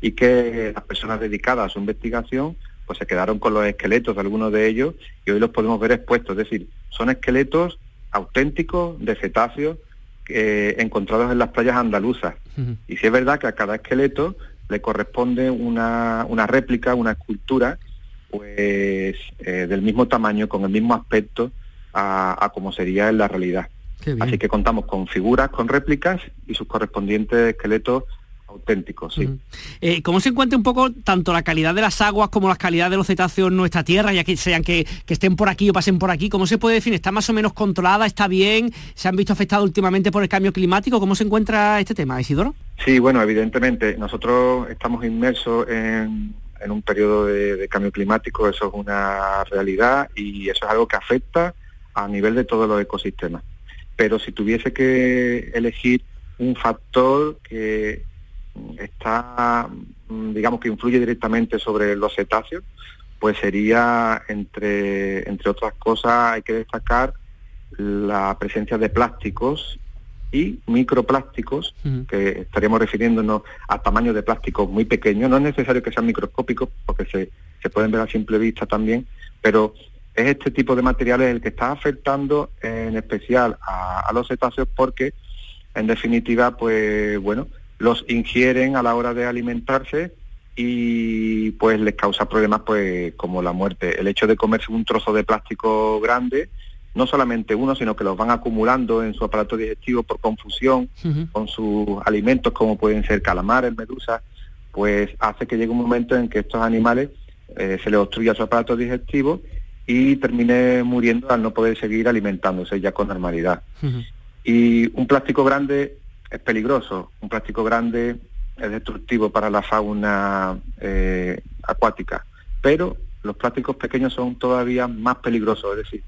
y que las personas dedicadas a su investigación pues se quedaron con los esqueletos de algunos de ellos y hoy los podemos ver expuestos, es decir, son esqueletos auténticos de cetáceos eh, encontrados en las playas andaluzas. Y si es verdad que a cada esqueleto le corresponde una, una réplica, una escultura, pues eh, del mismo tamaño, con el mismo aspecto a, como sería en la realidad. Así que contamos con figuras, con réplicas y sus correspondientes esqueletos auténticos, sí. Eh, ¿Cómo se encuentra un poco tanto la calidad de las aguas como la calidad de los cetáceos en nuestra tierra, ya que sean que, estén por aquí o pasen por aquí? ¿Cómo se puede definir? ¿Está más o menos controlada? ¿Está bien? ¿Se han visto afectados últimamente por el cambio climático? ¿Cómo se encuentra este tema, Isidoro? Sí, bueno, evidentemente, nosotros estamos inmersos en, un periodo de cambio climático, eso es una realidad y eso es algo que afecta a nivel de todos los ecosistemas. Pero si tuviese que elegir un factor que está, mm, digamos que influye directamente sobre los cetáceos, pues sería, entre, entre otras cosas, hay que destacar la presencia de plásticos y microplásticos, que estaríamos refiriéndonos a tamaños de plásticos muy pequeños, no es necesario que sean microscópicos, porque se, se pueden ver a simple vista también, pero es este tipo de materiales el que está afectando en especial a, los cetáceos porque en definitiva pues bueno los ingieren a la hora de alimentarse y pues les causa problemas pues como la muerte. El hecho de comerse un trozo de plástico grande no solamente uno sino que los van acumulando en su aparato digestivo por confusión con sus alimentos como pueden ser calamares medusas pues hace que llegue un momento en que estos animales eh, se les obstruya su aparato digestivo y terminé muriendo al no poder seguir alimentándose ya con normalidad. Y un plástico grande es peligroso, un plástico grande es destructivo para la fauna eh, acuática, pero los plásticos pequeños son todavía más peligrosos, es decir,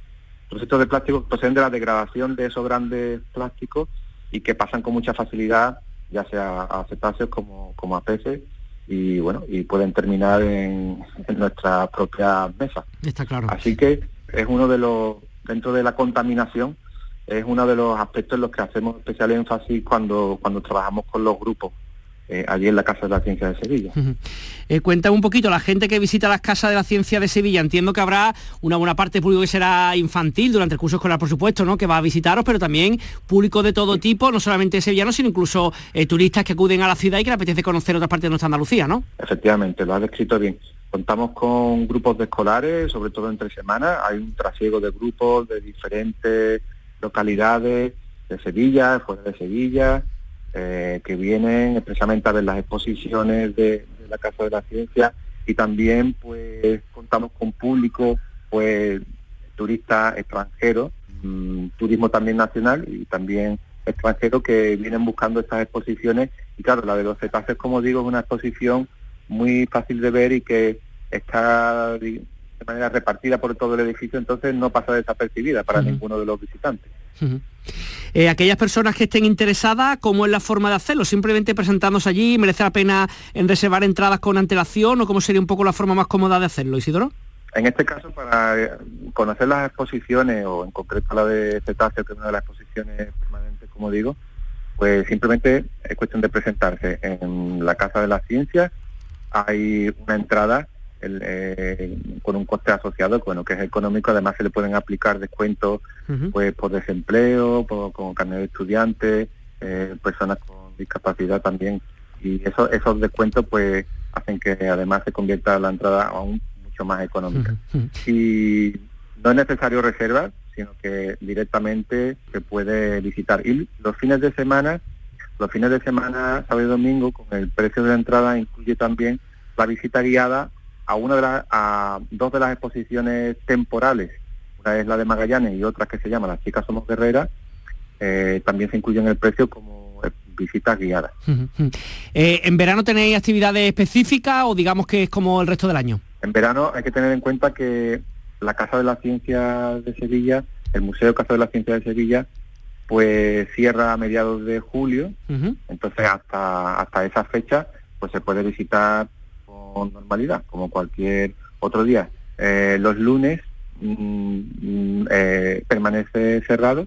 los restos de plástico proceden de la degradación de esos grandes plásticos y que pasan con mucha facilidad, ya sea a cetáceos como, como a peces, y bueno, y pueden terminar en, en nuestra propia mesa. Está claro. Así que es uno de los, dentro de la contaminación, es uno de los aspectos en los que hacemos especial énfasis cuando, cuando trabajamos con los grupos eh, allí en la Casa de la Ciencia de Sevilla. Eh, cuenta un poquito, la gente que visita las casas de la ciencia de Sevilla, entiendo que habrá una buena parte público que será infantil durante el curso escolar, por supuesto, ¿no? que va a visitaros, pero también público de todo tipo, no solamente sevillanos, sino incluso eh, turistas que acuden a la ciudad y que les apetece conocer otras partes de nuestra Andalucía, ¿no? Efectivamente, lo has descrito bien. Contamos con grupos de escolares, sobre todo entre semanas. Hay un trasiego de grupos de diferentes localidades de Sevilla, fuera de Sevilla, eh, que vienen expresamente a ver las exposiciones de, la Casa de la Ciencia y también pues contamos con público, pues turistas extranjeros, mmm, turismo también nacional y también extranjeros que vienen buscando estas exposiciones. Y claro, la de los cetáceos como digo es una exposición muy fácil de ver y que está de manera repartida por todo el edificio, entonces no pasa desapercibida para uh -huh. ninguno de los visitantes. Uh -huh. eh, aquellas personas que estén interesadas, ¿cómo es la forma de hacerlo? ¿Simplemente presentándose allí? ¿Merece la pena en reservar entradas con antelación o cómo sería un poco la forma más cómoda de hacerlo, Isidoro? En este caso, para conocer las exposiciones, o en concreto la de cetáceo, que es una de las exposiciones permanentes, como digo, pues simplemente es cuestión de presentarse en la Casa de las Ciencias. Hay una entrada el, eh, con un coste asociado, bueno, que es económico, además se le pueden aplicar descuentos uh -huh. pues por desempleo, por, con carnet de estudiante, eh, personas con discapacidad también, y eso, esos descuentos pues hacen que además se convierta la entrada aún mucho más económica. Uh -huh. Y no es necesario reservar, sino que directamente se puede visitar. Y los fines de semana, los fines de semana, sábado y domingo, con el precio de la entrada incluye también la visita guiada a una de las a dos de las exposiciones temporales una es la de Magallanes y otra que se llama Las chicas somos guerreras eh, también se incluye en el precio como visitas guiadas uh -huh. eh, ¿En verano tenéis actividades específicas o digamos que es como el resto del año? En verano hay que tener en cuenta que la Casa de la Ciencia de Sevilla el Museo Casa de la Ciencia de Sevilla pues cierra a mediados de julio uh -huh. entonces hasta hasta esa fecha pues se puede visitar con normalidad, como cualquier otro día. Eh, los lunes mmm, eh, permanece cerrado,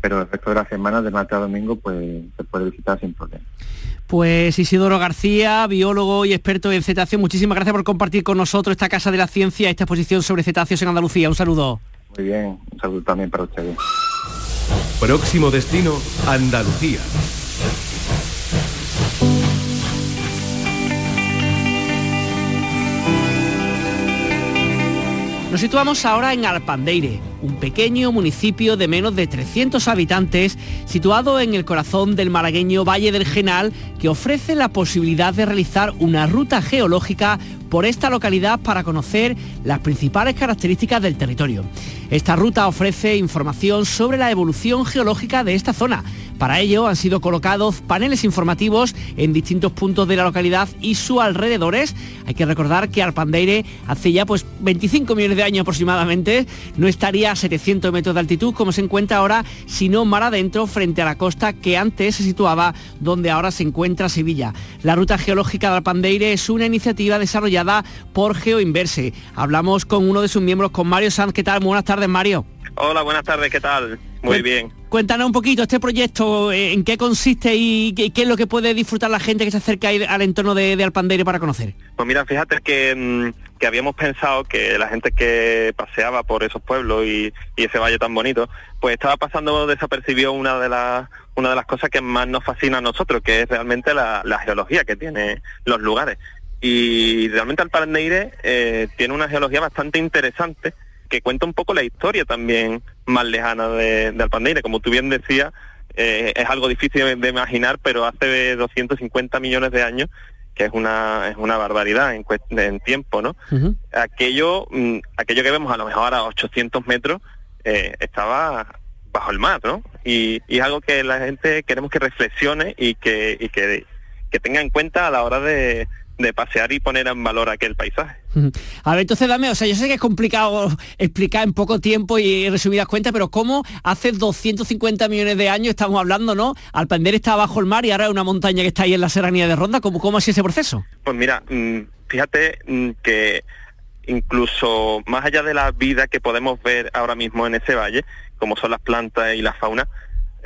pero el resto de la semana, de martes a domingo, pues se puede visitar sin problema. Pues Isidoro García, biólogo y experto en cetáceos, muchísimas gracias por compartir con nosotros esta Casa de la Ciencia, esta exposición sobre cetáceos en Andalucía. Un saludo. Muy bien, un saludo también para ustedes. Próximo destino, Andalucía. Nos situamos ahora en Alpandeire, un pequeño municipio de menos de 300 habitantes situado en el corazón del malagueño Valle del Genal que ofrece la posibilidad de realizar una ruta geológica por esta localidad para conocer las principales características del territorio. Esta ruta ofrece información sobre la evolución geológica de esta zona. Para ello han sido colocados paneles informativos en distintos puntos de la localidad y sus alrededores. Hay que recordar que Arpandeire hace ya pues 25 millones de años aproximadamente no estaría a 700 metros de altitud como se encuentra ahora, sino mar adentro frente a la costa que antes se situaba donde ahora se encuentra Sevilla. La ruta geológica de Arpandeire es una iniciativa desarrollada por GeoInverse. Hablamos con uno de sus miembros, con Mario Sanz. ¿Qué tal? Buenas tardes, Mario. Hola, buenas tardes, ¿qué tal? Muy bien. Cuéntanos un poquito este proyecto, eh, en qué consiste y qué, qué, es lo que puede disfrutar la gente que se acerca al entorno de, de Alpandeire para conocer. Pues mira, fíjate que, mm, que, habíamos pensado que la gente que paseaba por esos pueblos y, y, ese valle tan bonito, pues estaba pasando desapercibió una de las una de las cosas que más nos fascina a nosotros, que es realmente la, la geología que tiene los lugares. Y realmente Alpandeire eh, tiene una geología bastante interesante que cuenta un poco la historia también más lejana de, de Alpandeire. Como tú bien decías, eh, es algo difícil de imaginar, pero hace 250 millones de años, que es una es una barbaridad en, en tiempo, ¿no? Uh -huh. Aquello mm, aquello que vemos a lo mejor a 800 metros eh, estaba bajo el mar, ¿no? Y, y, es algo que la gente queremos que reflexione y que, y que, que tenga en cuenta a la hora de, de pasear y poner en valor aquel paisaje. A ver, entonces dame, o sea, yo sé que es complicado explicar en poco tiempo y resumidas cuentas, pero ¿cómo hace 250 millones de años estamos hablando, ¿no? Alpender está bajo el mar y ahora es una montaña que está ahí en la serranía de Ronda, ¿cómo, cómo ha sido ese proceso? Pues mira, mm, fíjate mm, que incluso más allá de la vida que podemos ver ahora mismo en ese valle, como son las plantas y la fauna,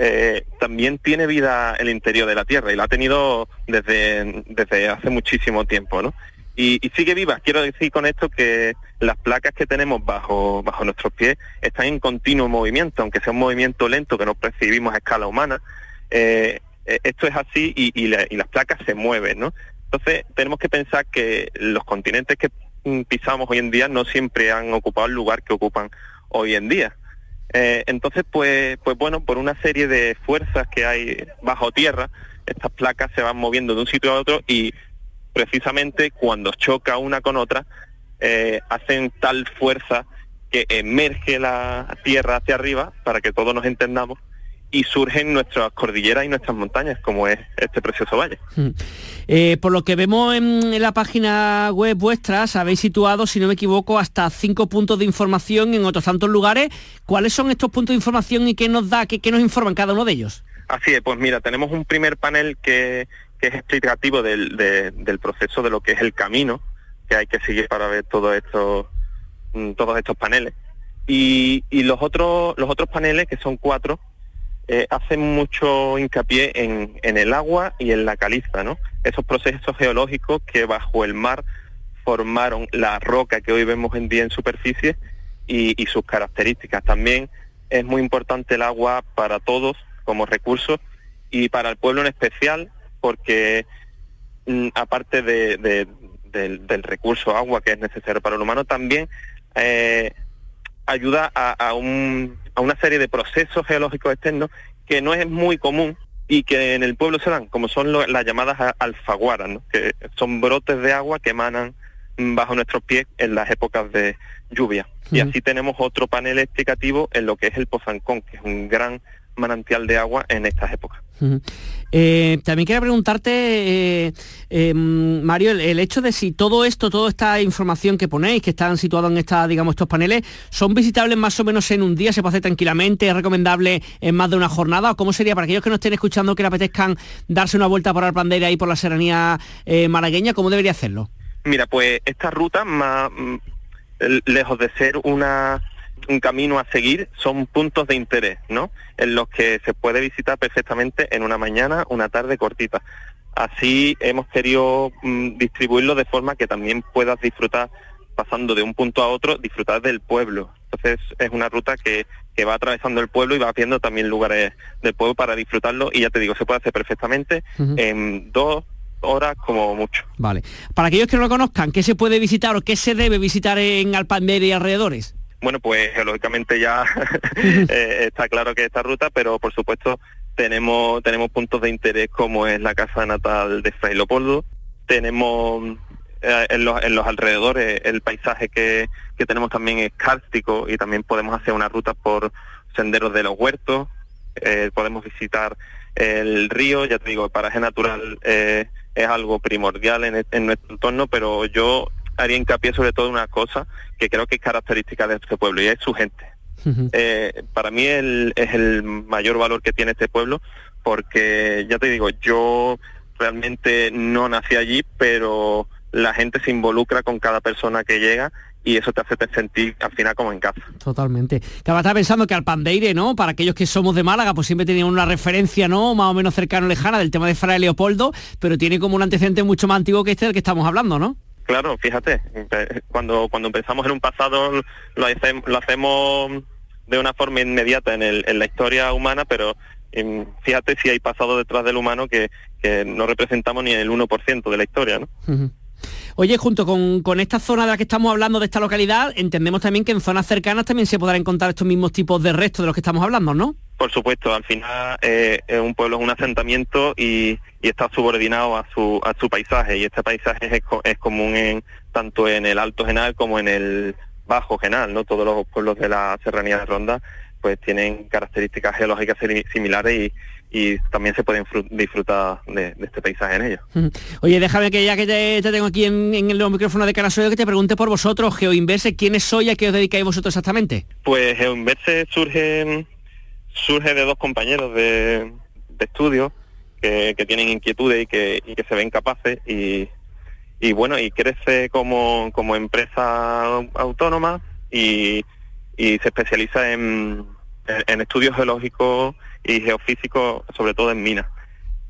eh, también tiene vida el interior de la Tierra y la ha tenido desde, desde hace muchísimo tiempo, ¿no? Y, sigue viva. Quiero decir con esto que las placas que tenemos bajo, bajo nuestros pies están en continuo movimiento, aunque sea un movimiento lento que no percibimos a escala humana. Eh, eh, esto es así y, y, y las placas se mueven, ¿no? Entonces tenemos que pensar que los continentes que mm, pisamos hoy en día no siempre han ocupado el lugar que ocupan hoy en día. Eh, entonces, pues, pues bueno, por una serie de fuerzas que hay bajo tierra, estas placas se van moviendo de un sitio a otro y precisamente cuando choca una con otra, eh, hacen tal fuerza que emerge la tierra hacia arriba, para que todos nos entendamos, y surgen nuestras cordilleras y nuestras montañas, como es este precioso valle. Hmm. Eh, por lo que vemos en, la página web vuestras, habéis situado, si no me equivoco, hasta cinco puntos de información en otros tantos lugares. ¿Cuáles son estos puntos de información y qué nos da, qué, nos informan cada uno de ellos? Así es, pues mira, tenemos un primer panel que, es explicativo del, del proceso de lo que es el camino que hay que seguir para ver todo esto, mm, todos estos paneles. Y, y los otros los otros paneles, que son cuatro, eh, hacen mucho hincapié en, el agua y en la caliza, ¿no? Esos procesos geológicos que bajo el mar formaron la roca que hoy vemos en día en superficie y, sus características. También es muy importante el agua para todos como recurso y para el pueblo en especial porque mm, aparte del, recurso agua que es necesario para el humano, también eh, ayuda a, una serie de procesos geológicos externos que no es muy común y que en el pueblo se dan, como son las llamadas alfaguaras, que son brotes de agua que emanan bajo nuestros pies en las épocas de lluvia. Y así tenemos otro panel explicativo en lo que es el Pozancón, que es un gran manantial de agua en estas épocas. Eh, también quería preguntarte, eh, eh, Mario, el, hecho de si todo esto, toda esta información que ponéis, que están situados en esta, digamos, estos paneles, ¿son visitables más o menos en un día? ¿Se puede hacer tranquilamente? ¿Es recomendable en más de una jornada? ¿O cómo sería para aquellos que no estén escuchando que le apetezcan darse una vuelta por Alpandera y por la serranía malagueña? ¿Cómo debería hacerlo? Mira, pues esta ruta, más mm, lejos de ser una un camino a seguir son puntos de interés, ¿no? En los que se puede visitar perfectamente en una mañana, una tarde cortita. Así hemos querido mm, distribuirlo de forma que también puedas disfrutar pasando de un punto a otro, disfrutar del pueblo. Entonces es una ruta que, que va atravesando el pueblo y va viendo también lugares del pueblo para disfrutarlo y ya te digo, se puede hacer perfectamente en dos horas como mucho. Vale. Para aquellos que no lo conozcan, ¿qué se puede visitar o qué se debe visitar en Alpandera y alrededores? Bueno, pues geológicamente ya eh, está claro que esta ruta, pero por supuesto tenemos tenemos puntos de interés como es la casa natal de Fray Leopoldo, tenemos eh, en, los, en los alrededores el paisaje que, que tenemos también es cárstico y también podemos hacer una ruta por senderos de los huertos, eh, podemos visitar el río, ya te digo, el paraje natural es algo primordial en, en, nuestro entorno, pero yo haría hincapié sobre todo en una cosa que creo que es característica de este pueblo y es su gente. Eh, para mí es el mayor valor que tiene este pueblo porque, ya te digo, yo realmente no nací allí, pero la gente se involucra con cada persona que llega y eso te hace sentir al final como en casa. Totalmente. Estaba pensando que al Pandeire, ¿no? Para aquellos que somos de Málaga, pues siempre tenía una referencia, ¿no? Más o menos cercana o lejana del tema de Fray Leopoldo, pero tiene como un antecedente mucho más antiguo que este del que estamos hablando, ¿no? Claro, fíjate, cuando, cuando empezamos en un pasado lo, hacemos, de una forma inmediata en, el, en la historia humana, pero em, fíjate si hay pasado detrás del humano que, que no representamos ni el 1% de la historia, ¿no? Oye, junto con, con, esta zona de la que estamos hablando, de esta localidad, entendemos también que en zonas cercanas también se podrán encontrar estos mismos tipos de restos de los que estamos hablando, ¿no? Por supuesto, al final eh, un pueblo es un asentamiento y, está subordinado a su, a su paisaje y este paisaje es, es, común en, tanto en el Alto Genal como en el Bajo Genal, ¿no? Todos los pueblos de la Serranía de Ronda pues tienen características geológicas similares y también se puede disfrutar de, este paisaje en ellos. Oye, déjame que ya que te, tengo aquí en, el micrófono de Carasoyo, que te pregunte por vosotros, GeoInverse, ¿quiénes sois y a qué os dedicáis vosotros exactamente? Pues GeoInverse surge, surge de dos compañeros de, estudio que, tienen inquietudes y que, y que se ven capaces y, y bueno, y crece como, como empresa autónoma y, y se especializa en, en estudios geológicos y geofísicos, sobre todo en minas.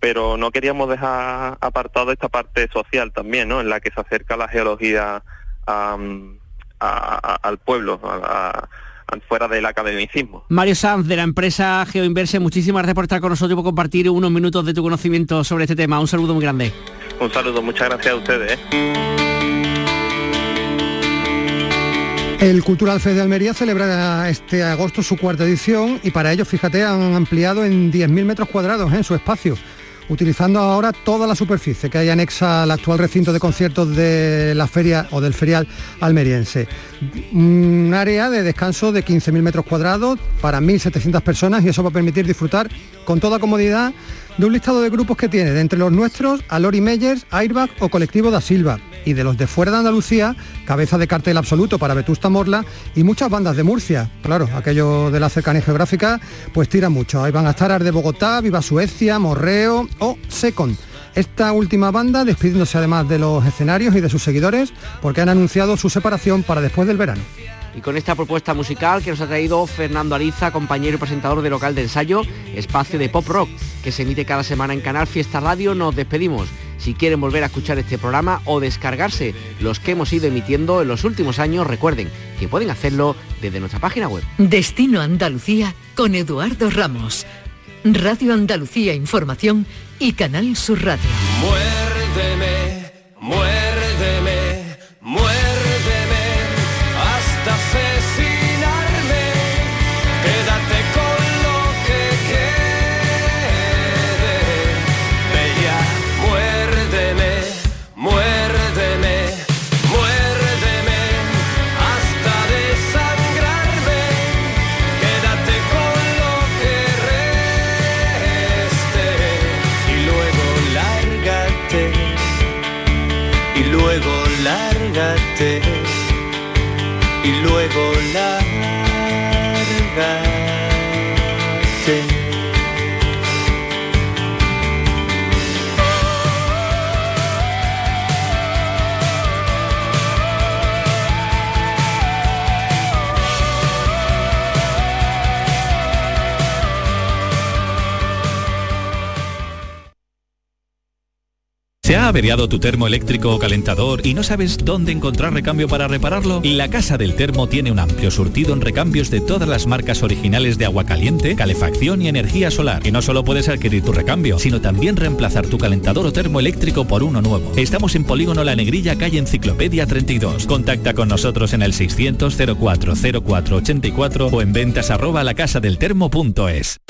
Pero no queríamos dejar apartado esta parte social también, ¿no? En la que se acerca la geología al pueblo, fuera del academicismo. Mario Sanz, de la empresa GeoInverse, muchísimas gracias por estar con nosotros y por compartir unos minutos de tu conocimiento sobre este tema. Un saludo muy grande. Un saludo, muchas gracias a ustedes. ¿eh? El Cultural Fest de Almería celebra este agosto su cuarta edición y para ello, fíjate, han ampliado en 10.000 metros cuadrados en ¿eh? su espacio, utilizando ahora toda la superficie que hay anexa al actual recinto de conciertos de la feria o del ferial almeriense. Un área de descanso de 15.000 metros cuadrados para 1.700 personas y eso va a permitir disfrutar con toda comodidad de un listado de grupos que tiene, de entre los nuestros, a Lori Meyers, Airbag o Colectivo da Silva, y de los de fuera de Andalucía, cabeza de cartel absoluto para Vetusta Morla y muchas bandas de Murcia. Claro, aquello de la cercanía geográfica, pues tira mucho. Ahí van a estar de Bogotá, Viva Suecia, Morreo o Secon. Esta última banda despidiéndose además de los escenarios y de sus seguidores porque han anunciado su separación para después del verano. Y con esta propuesta musical que nos ha traído Fernando Ariza, compañero y presentador de local de ensayo, espacio de pop rock, que se emite cada semana en Canal Fiesta Radio, nos despedimos. Si quieren volver a escuchar este programa o descargarse los que hemos ido emitiendo en los últimos años, recuerden que pueden hacerlo desde nuestra página web. Destino Andalucía con Eduardo Ramos. Radio Andalucía Información y Canal Sur Radio. Muérdeme, muérdeme, y luego largarte. ¿Se ha averiado tu termo eléctrico o calentador y no sabes dónde encontrar recambio para repararlo? La Casa del Termo tiene un amplio surtido en recambios de todas las marcas originales de agua caliente, calefacción y energía solar. Y no solo puedes adquirir tu recambio, sino también reemplazar tu calentador o termo eléctrico por uno nuevo. Estamos en Polígono La Negrilla, calle Enciclopedia 32. Contacta con nosotros en el 600 04 0484 o en ventas arroba lacasadeltermo.es.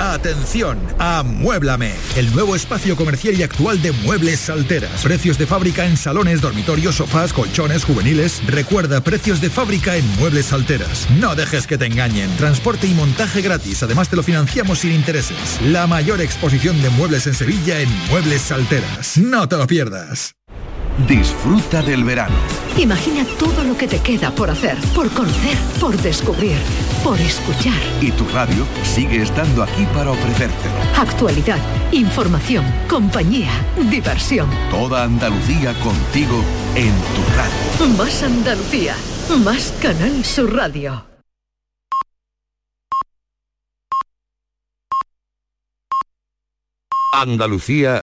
Atención, Amuéblame, el nuevo espacio comercial y actual de muebles salteras. Precios de fábrica en salones, dormitorios, sofás, colchones, juveniles. Recuerda, precios de fábrica en muebles salteras. No dejes que te engañen. Transporte y montaje gratis. Además te lo financiamos sin intereses. La mayor exposición de muebles en Sevilla en Muebles Salteras. No te lo pierdas. Disfruta del verano. Imagina todo lo que te queda por hacer, por conocer, por descubrir, por escuchar. Y tu radio sigue estando aquí para ofrecértelo. Actualidad, información, compañía, diversión. Toda Andalucía contigo en tu radio. Más Andalucía, más Canal Sur Radio. Andalucía